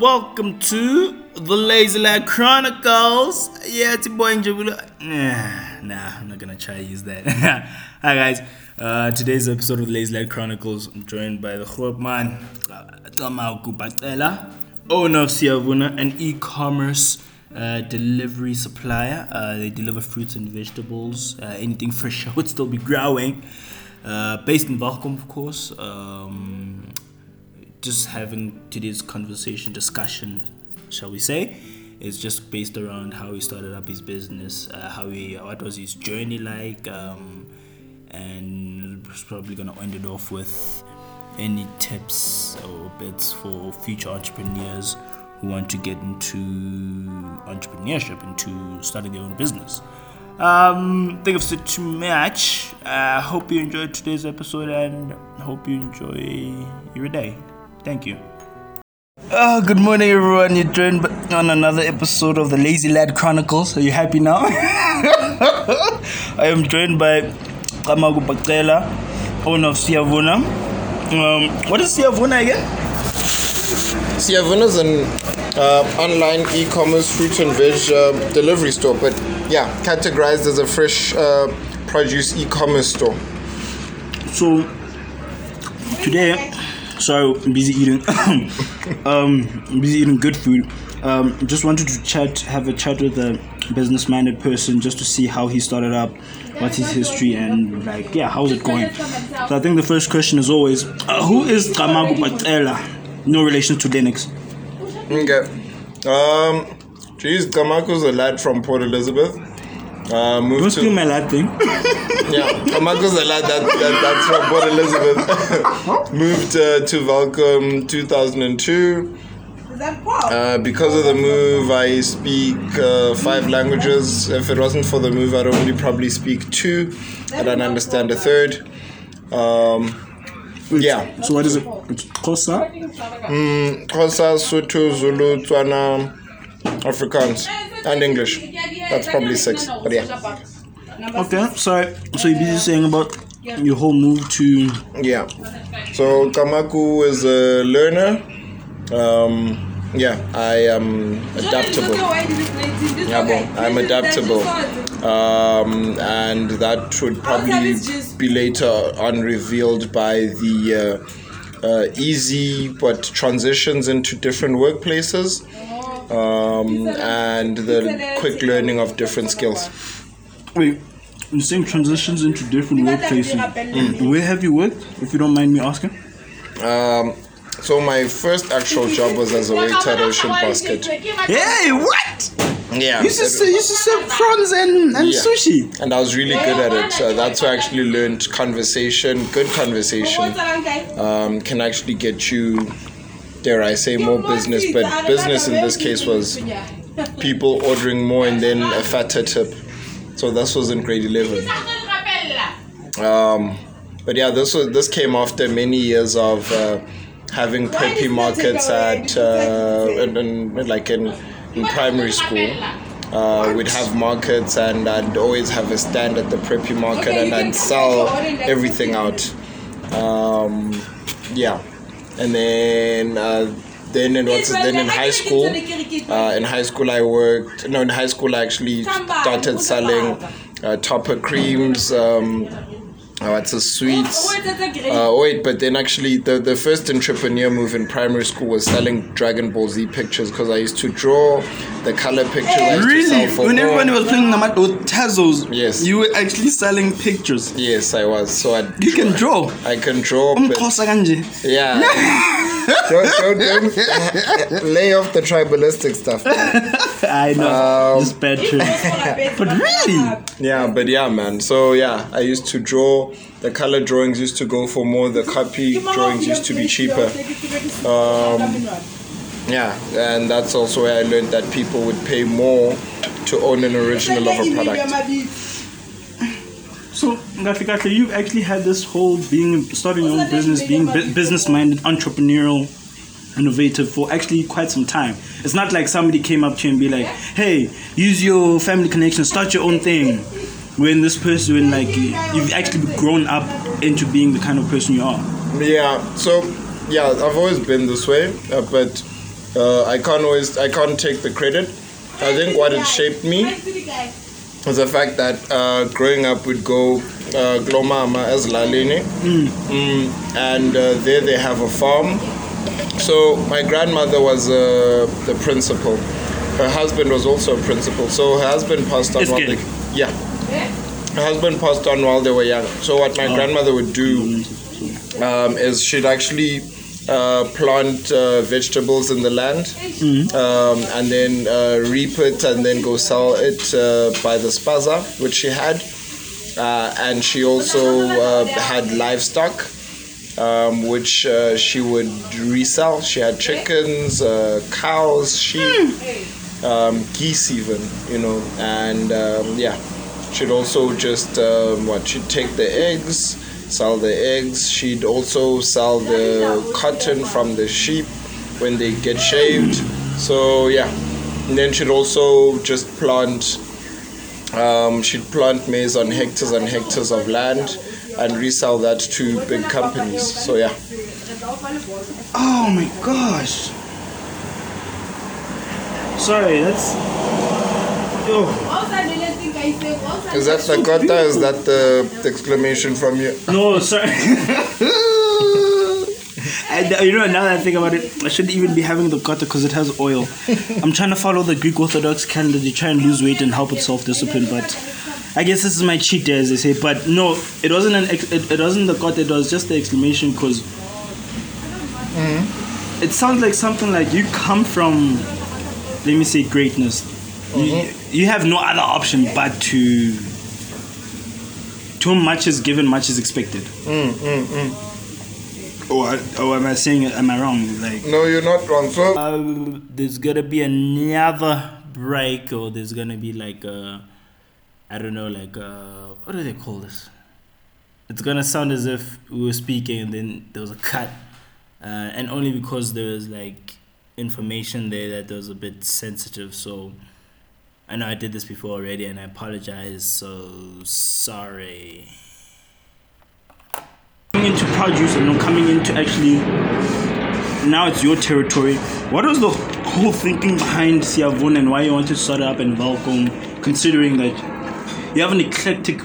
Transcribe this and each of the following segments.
welcome to the Lazy Lad Chronicles. Yeah, it's your boy Njabula. Nah, nah, I'm not gonna try to use that. Hi guys, uh, today's episode of the Lazy Lad Chronicles. I'm joined by the Khropman, Tamauku Batela, owner of Siavuna, an e-commerce uh, delivery supplier. Uh, they deliver fruits and vegetables. Uh, anything fresh would still be growing. Uh, based in Welkom, of course. Um, just having today's conversation discussion shall we say is just based around how he started up his business uh, how he what was his journey like um, and probably gonna end it off with any tips or bits for future entrepreneurs who want to get into entrepreneurship into starting their own business um, think it too much. I uh, hope you enjoyed today's episode and hope you enjoy your day. Thank you. Oh, good morning, everyone. You're joined on another episode of the Lazy Lad Chronicles. Are you happy now? I am joined by Kamagu Bakela, owner of Siavuna. Um, what is Siavuna again? Siavuna is an uh, online e-commerce fruit and veg uh, delivery store, but yeah, categorized as a fresh uh, produce e-commerce store. So today, so I'm busy eating, um, busy eating good food. Um, just wanted to chat, have a chat with a business-minded person, just to see how he started up, what's his history, and like, yeah, how's it going. So I think the first question is always, uh, who is Kamagu Patela? No relation to Lennox. Okay. Um, geez, Kamaku's a lad from Port Elizabeth. Uh, moved Don't to, my lad thing. yeah, Kamaku's a lad that, that that's from Port Elizabeth. moved uh, to Welkom 2002. Uh, because of the move, I speak uh, five languages. If it wasn't for the move, I'd only probably speak two. I don't understand a third. Um, yeah. So what is it? It's Xhosa? Mm, Xhosa, Sotho, Zulu, Tswana, Afrikaans, and English. That's probably six. But yeah. Okay, so so you're busy saying about your whole move to yeah. So Kamaku is a learner. Um, yeah, I am adaptable. Yeah, I'm adaptable um, and that would probably be later on revealed by the uh, uh, easy but transitions into different workplaces um, and the quick learning of different skills. Wait, you're saying transitions into different workplaces. Mm. Where have you worked, if you don't mind me asking? Um, so my first actual job was as a waiter at Ocean Basket. Hey, what? Yeah. You used to, you used to serve prawns and, and yeah. sushi. And I was really good at it. So that's where I actually learned conversation. Good conversation um, can actually get you, dare I say, more business. But business in this case was people ordering more and then a fatter tip. So this was in grade 11. Um, but yeah, this was this came after many years of uh, having preppy markets at uh, in, in, like in in primary school. Uh, we'd have markets and I'd always have a stand at the preppy market and I'd sell everything out. Um, yeah, and then uh, then in what's then in high school. Uh, in high school, I worked. No, in high school, I actually started selling uh, topper creams. Um, Oh, it's a sweet. Uh, wait, but then actually, the, the first entrepreneur move in primary school was selling Dragon Ball Z pictures because I used to draw the color pictures. really? when everyone was playing with Tazos, yes, you were actually selling pictures. Yes, I was. So I. You can draw. I can draw. But, yeah. don't, don't, don't lay off the tribalistic stuff. I know. Um, Just bad truth. but really? Yeah, but yeah, man. So yeah, I used to draw. The color drawings used to go for more. The copy drawings used to be cheaper. Um, yeah, and that's also where I learned that people would pay more to own an original of a product. So, Ngafikaka, you've actually had this whole being starting your own business, being business minded, entrepreneurial, innovative for actually quite some time. It's not like somebody came up to you and be like, "Hey, use your family connection, start your own thing." When this person, when like you've actually grown up into being the kind of person you are. Yeah. So, yeah, I've always been this way, uh, but uh, I can't always I can't take the credit. I think what it shaped me was the fact that uh, growing up we'd go uh, Glomama as Lalini, mm, and uh, there they have a farm. So my grandmother was uh, the principal. Her husband was also a principal. So her husband passed on while they, yeah. Her husband passed on while they were young. So what my grandmother would do um, is she'd actually plant uh, vegetables in the land um, and then uh, reap it and then go sell it uh, by the spaza, which she had. Uh, and she also uh, had livestock, um, which uh, she would resell. She had chickens, uh, cows, sheep, um, geese, even, you know, and um, yeah. She'd also just, um, what, she'd take the eggs, sell the eggs. She'd also sell the cotton from the sheep when they get shaved. So, yeah. And then she'd also just plant um, she'd plant maize on hectares and hectares of land and resell that to big companies. So yeah, Oh my gosh. Sorry, that's. Oh. Is that the kota? Is that the, exclamation from you? No, sorry. And uh, you know, now that I think about it, I shouldn't even be having the kota because it has oil. I'm trying to follow the Greek Orthodox calendar to try and lose weight and help with self-discipline, but I guess this is my cheat day, as they say. But no, it wasn't an. Ex- it, it wasn't the kota. It was just the exclamation because it sounds like something like you come from. Let me say greatness. You, you have no other option but to. Too much is given, much is expected. Or, or am I saying it? Am I wrong? Like, No, you're not wrong. So uh, there's gonna be another break, or there's gonna be like a, I don't know, like a, what do they call this? It's gonna sound as if we were speaking and then there was a cut, uh, and only because there was like information there that was a bit sensitive. So I know I did this before already, and I apologize. So sorry. Coming into produce and then coming into actually now it's your territory. What was the whole thinking behind Siavuna and why you want to start up in Welkom, considering that you have an eclectic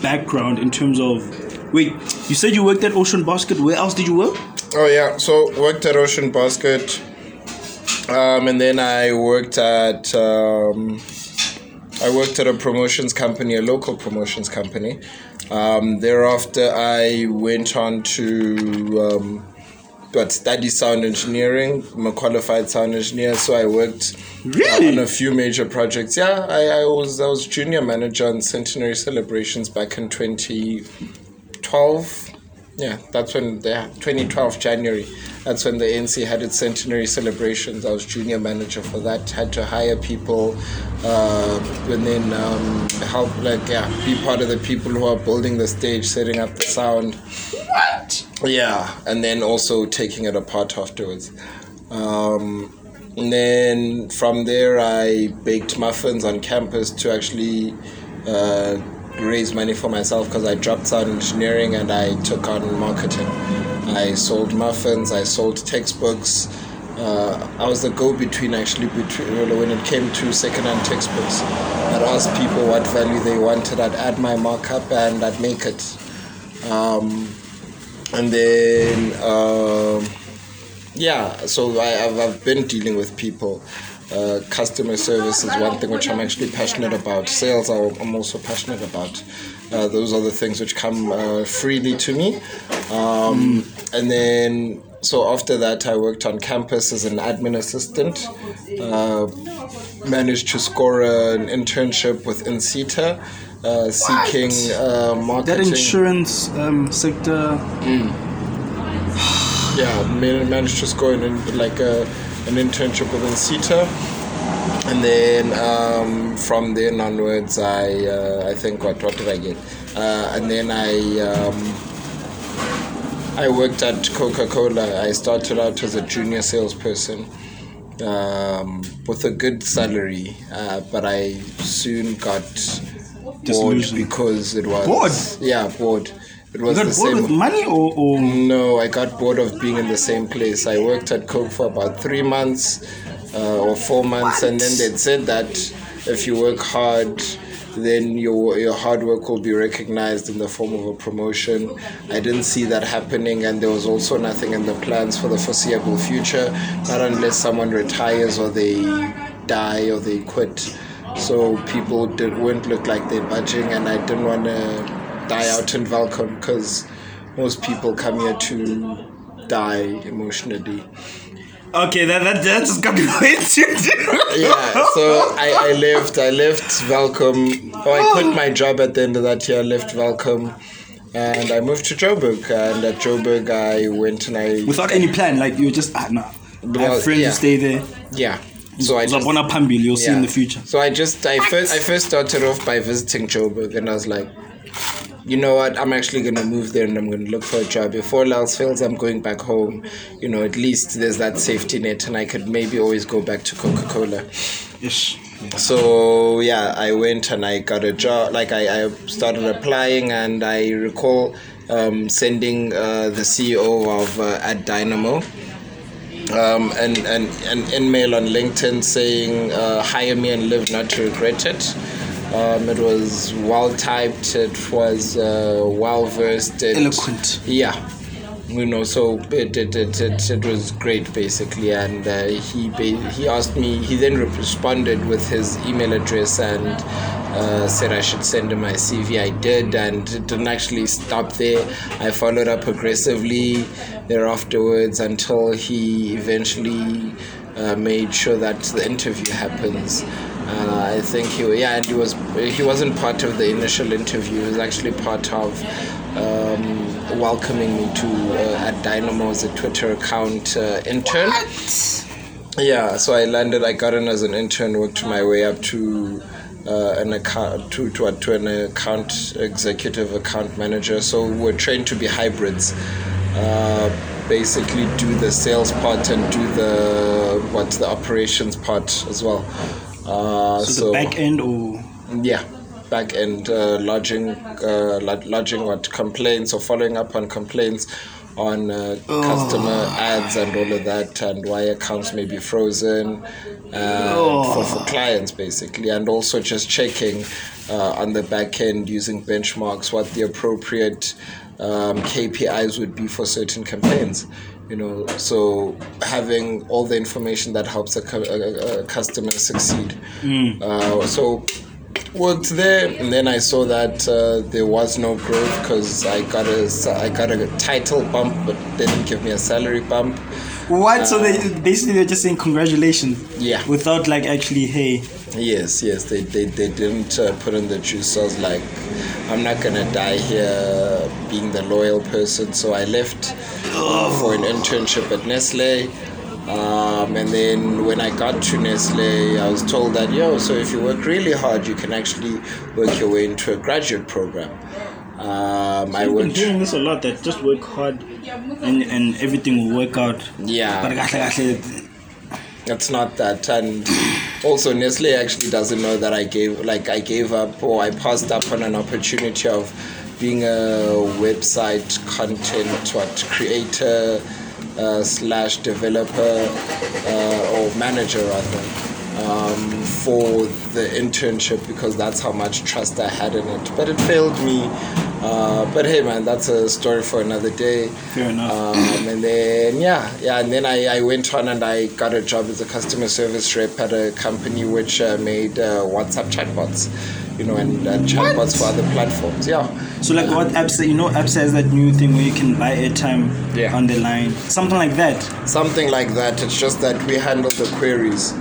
background in terms of. Wait, you said you worked at Ocean Basket. Where else did you work? Oh yeah, so worked at Ocean Basket, um, and then I worked at um, I worked at a promotions company, a local promotions company. Um, thereafter, I went on to um, but study sound engineering. I'm a qualified sound engineer, so I worked Really? on a few major projects. Yeah, I, I was I was junior manager on centenary celebrations back in 2012. Yeah, that's when the 2012 January. That's when the ANC had its centenary celebrations. I was junior manager for that. Had to hire people, uh, and then um, help like yeah, be part of the people who are building the stage, setting up the sound. What? Yeah, and then also taking it apart afterwards. Um, and then from there, I baked muffins on campus to actually uh, raise money for myself because I dropped sound engineering and I took on marketing. I sold muffins, I sold textbooks. Uh, I was the go-between actually between when it came to second-hand textbooks. I'd ask people what value they wanted. I'd add my markup and I'd make it. Um, and then um, yeah so I, I've been dealing with people uh, customer service is one thing which i'm actually passionate about. Sales i'm also passionate about uh, those are the things which come uh, freely to me. Um, and then so after that i worked on campus as an admin assistant uh, managed to score an internship with INSETA uh, seeking uh, That insurance um, sector. yeah, managed to score in, like a, an internship with INSETA. And then um, from then onwards, I uh, I think what what did I get? Uh, and then I um, I worked at Coca Cola. I started out as a junior salesperson um, with a good salary, uh, but I soon got bored because it was Bored? Yeah, bored It You was got the bored same. with money or, or No, I got bored of being in the same place. I worked at Coke for about three months uh, or four months, and then they'd said that if you work hard, then your your hard work will be recognized in the form of a promotion. I didn't see that happening, and there was also nothing in the plans for the foreseeable future, not unless someone retires or they die or they quit. So people did, wouldn't look like they're budging, and I didn't want to die out in Welkom because most people come here to die emotionally. okay, that that that just got me into Yeah, so I, I left. I left Welkom. Oh, I quit my job at the end of that year. I left Welkom, and I moved to Joburg. And at Joburg, I went and I without any plan. Like you were just ah, nah. I have friends yeah. who stay there. yeah. So I just, Pambil, you'll see in the future. So I just I first I first started off by visiting Joburg, and I was like, you know what? I'm actually gonna move there, and I'm gonna look for a job. All else fails, I'm going back home. You know, at least there's that safety net, and I could maybe always go back to Coca Cola. Yes. So yeah, I went and I got a job. Like I, I started applying, and I recall um, sending uh, the CEO of uh, Ad Dynamo um, an, an, an email on LinkedIn saying uh, hire me and live not to regret it. Um, it was well typed. It was uh, well versed. Eloquent. Yeah, you know. So it it, it, it, it was great basically, and uh, he ba- he asked me. He then responded with his email address and uh, said I should send him my CV. I did, and it didn't actually stop there. I followed up aggressively there afterwards until he eventually uh, made sure that the interview happens. Uh, I think he yeah, and he was he wasn't part of the initial interview. He was actually part of um, welcoming me to uh, Ad Dynamo as a Twitter account uh, intern. Yeah, so I landed. I got in as an intern, worked my way up to uh, an account to, to to an account executive, account manager. So we're trained to be hybrids. Uh, basically, do the sales part and do the what's the operations part as well. Uh, So, the back end or? Yeah, back end uh, lodging, uh, lodging what complaints or following up on complaints on uh, customer ads and all of that, and why accounts may be frozen uh, for, for clients basically, and also just checking uh, on the back end using benchmarks what the appropriate um, KPIs would be for certain campaigns. You know, so having all the information that helps a, cu- a, a- customer succeed. Uh, so worked there, and then I saw that uh, there was no growth because I got a I got a title bump, but they didn't give me a salary bump. what? So they basically they're just saying congratulations. Yeah. Without like actually, hey, Yes, yes, they they, they didn't uh, put in the juice. So I was like, I'm not gonna die here being the loyal person. So I left for an internship at Nestle. Um, and then when I got to Nestle, I was told that yo, so if you work really hard, you can actually work your way into a graduate program. Um, I I've been hearing this a lot. That just work hard, and and everything will work out. Yeah. But It's not that, and also Nestle actually doesn't know that I gave like I gave up or I passed up on an opportunity of being a website content what creator uh, slash developer uh, or manager rather um, for the internship because that's how much trust I had in it. But it failed me. Uh, but hey, man, that's a story for another day. Fair enough. Um, and then yeah, yeah, and then I, I went on and I got a job as a customer service rep at a company which uh, made uh, WhatsApp chatbots, you know, and uh, chatbots for other platforms. Yeah, So like WhatsApp? You know, apps has that new thing where you can buy airtime Yeah. on the line, something like that. something like that. It's just that we handle the queries.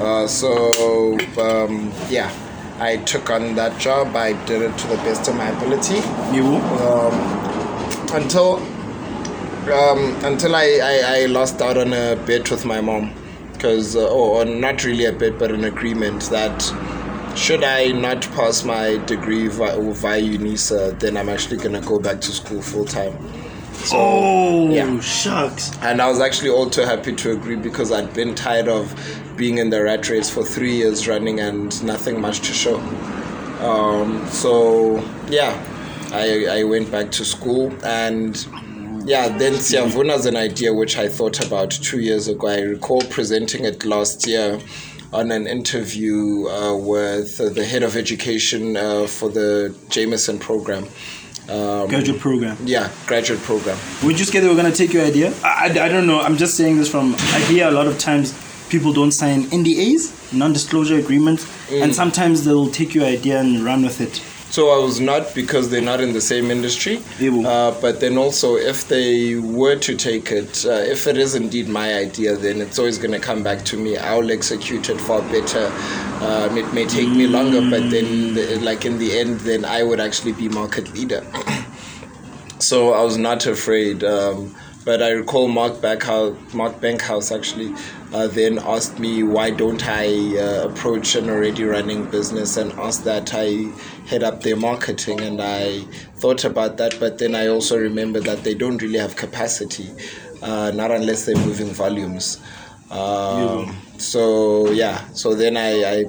Uh, so um, yeah, I took on that job. I did it to the best of my ability. You? until um, until I, I, I lost out on a bet with my mom because uh, or, or not really a bet but an agreement that should I not pass my degree via, via UNISA then I'm actually gonna go back to school full time Oh, yeah. shucks. and I was actually all too happy to agree because I'd been tired of being in the rat race for three years running and nothing much to show um, so yeah I, I went back to school and yeah, then Siavuna's an idea which I thought about two years ago. I recall presenting it last year on an interview uh, with the head of education uh, for the Jameson program. Um, graduate program. Yeah, graduate program. We just get they were gonna take your idea. I, I, I don't know. I'm just saying this from I hear a lot of times people don't sign NDAs, non-disclosure agreements, mm. and sometimes they'll take your idea and run with it. So I was not because they're not in the same industry. Uh, but then also, if they were to take it, uh, if it is indeed my idea, then it's always going to come back to me. I'll execute it far better. Um, it may take me longer, but then, the, like in the end, then I would actually be market leader. so I was not afraid. Um, but I recall Mark Bankhouse, Mark Bankhouse actually uh, then asked me why don't I uh, approach an already running business and ask that I head up their marketing and I thought about that but then I also remember that they don't really have capacity uh, not unless they're moving volumes. Um, so yeah. So then I, I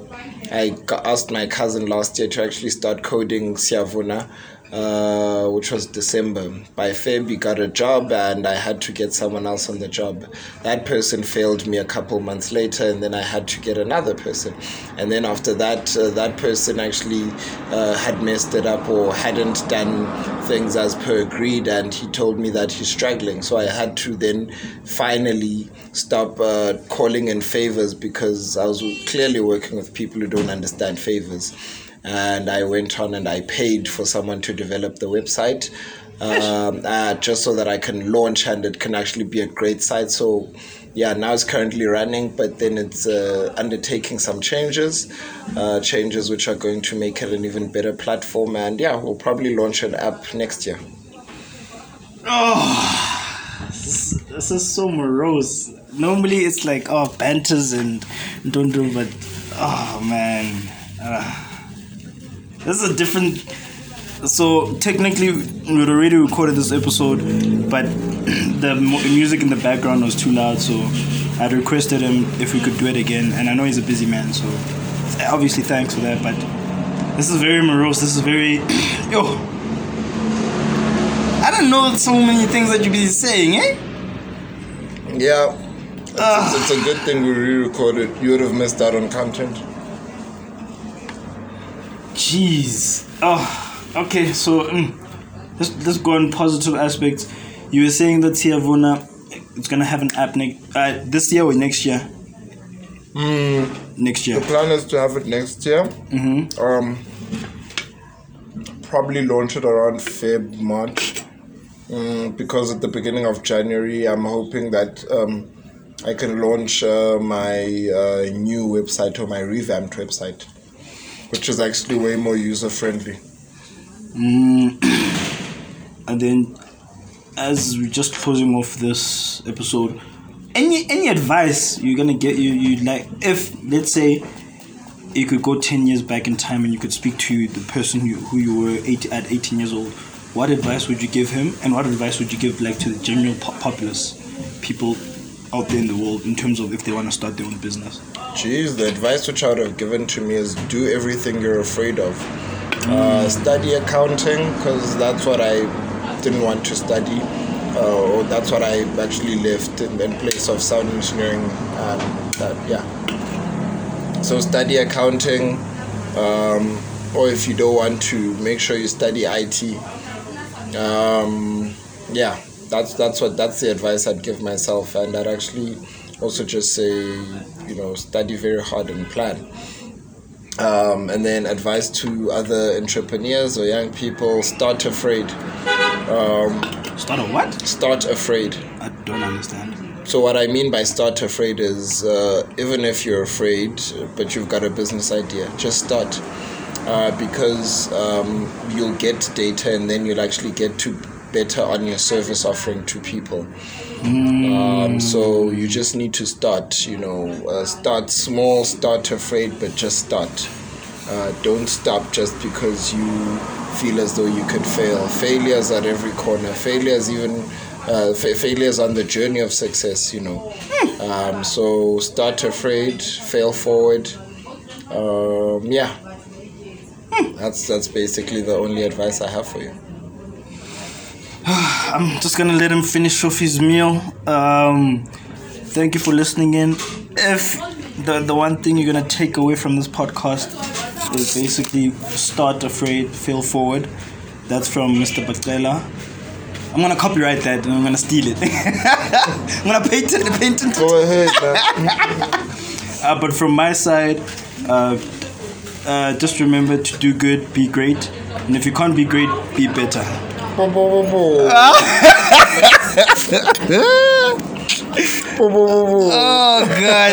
I asked my cousin last year to actually start coding Siavuna uh, which was December. By Feb, we got a job, and I had to get someone else on the job. That person failed me a couple months later, and then I had to get another person. And then after that, uh, that person actually uh, had messed it up or hadn't done things as per agreed, and he told me that he's struggling. So I had to then finally stop uh, calling in favors because I was clearly working with people who don't understand favors and I went on and I paid for someone to develop the website. Um, uh, just so that I can launch and it can actually be a great site. So, yeah, now it's currently running, but then it's uh, undertaking some changes, uh, changes which are going to make it an even better platform. And yeah, we'll probably launch an app next year. Oh, this, this is so morose. Normally it's like, oh, banters and don't do, but oh man. Uh. This is a different. So technically, we had already recorded this episode, but the music in the background was too loud. So I'd requested him if we could do it again, and I know he's a busy man, so obviously thanks for that. But this is very morose. This is very yo. I don't know so many things that you be saying, eh? Yeah. It's, it's a good thing we re-recorded. You would have missed out on content. Jeez. Oh, okay. So mm, let's let's go on positive aspects. You were saying that Siavuna it's gonna have an app next uh, this year or next year. Mm, next year. The plan is to have it next year. Mm-hmm. Um, probably launch it around Feb March. Mm, because at the beginning of January, I'm hoping that um, I can launch uh, my uh, new website or my revamped website which is actually way more user friendly. Mm. and then, as we're just closing off this episode, any any advice you're gonna get you you like if let's say you could go 10 years back in time and you could speak to the person who, who you were eight, at 18 years old what advice would you give him and what advice would you give like to the general populace people out there in the world in terms of if they want to start their own business Jeez, the advice which I would have given to me is do everything you're afraid of. Uh, study accounting because that's what I didn't want to study. Uh, or that's what I actually left in, in place of sound engineering. Um, that, yeah. So study accounting, um, or if you don't want to, make sure you study IT. Um, yeah, that's that's what that's the advice I'd give myself, and I'd actually also just say, you know, study very hard and plan. Um, and then advice to other entrepreneurs or young people start afraid. Um, start a what? Start afraid. I don't understand. So, what I mean by start afraid is uh, even if you're afraid, but you've got a business idea, just start. Uh, because um, you'll get data and then you'll actually get to better on your service offering to people. Um, so you just need to start, you know, uh, start small, start afraid, but just start. Uh, don't stop just because you feel as though you could fail. Failures at every corner. Failures even uh, fa- failures on the journey of success. You know. Um, so start afraid, fail forward. Um, yeah. That's that's basically the only advice I have for you. I'm just gonna let him finish off his meal. Um, thank you for listening in. If the the one thing you're gonna take away from this podcast is basically start afraid, fail forward. That's from Mr. Bakela. I'm gonna copyright that and I'm gonna steal it. I'm gonna patent patent it. Go ahead, man. Uh, but from my side, uh, uh, just remember to do good, be great, and if you can't be great, be better. Bom, bom, bom, bom. Ah! bom, bom, bom, bom. Oh, God.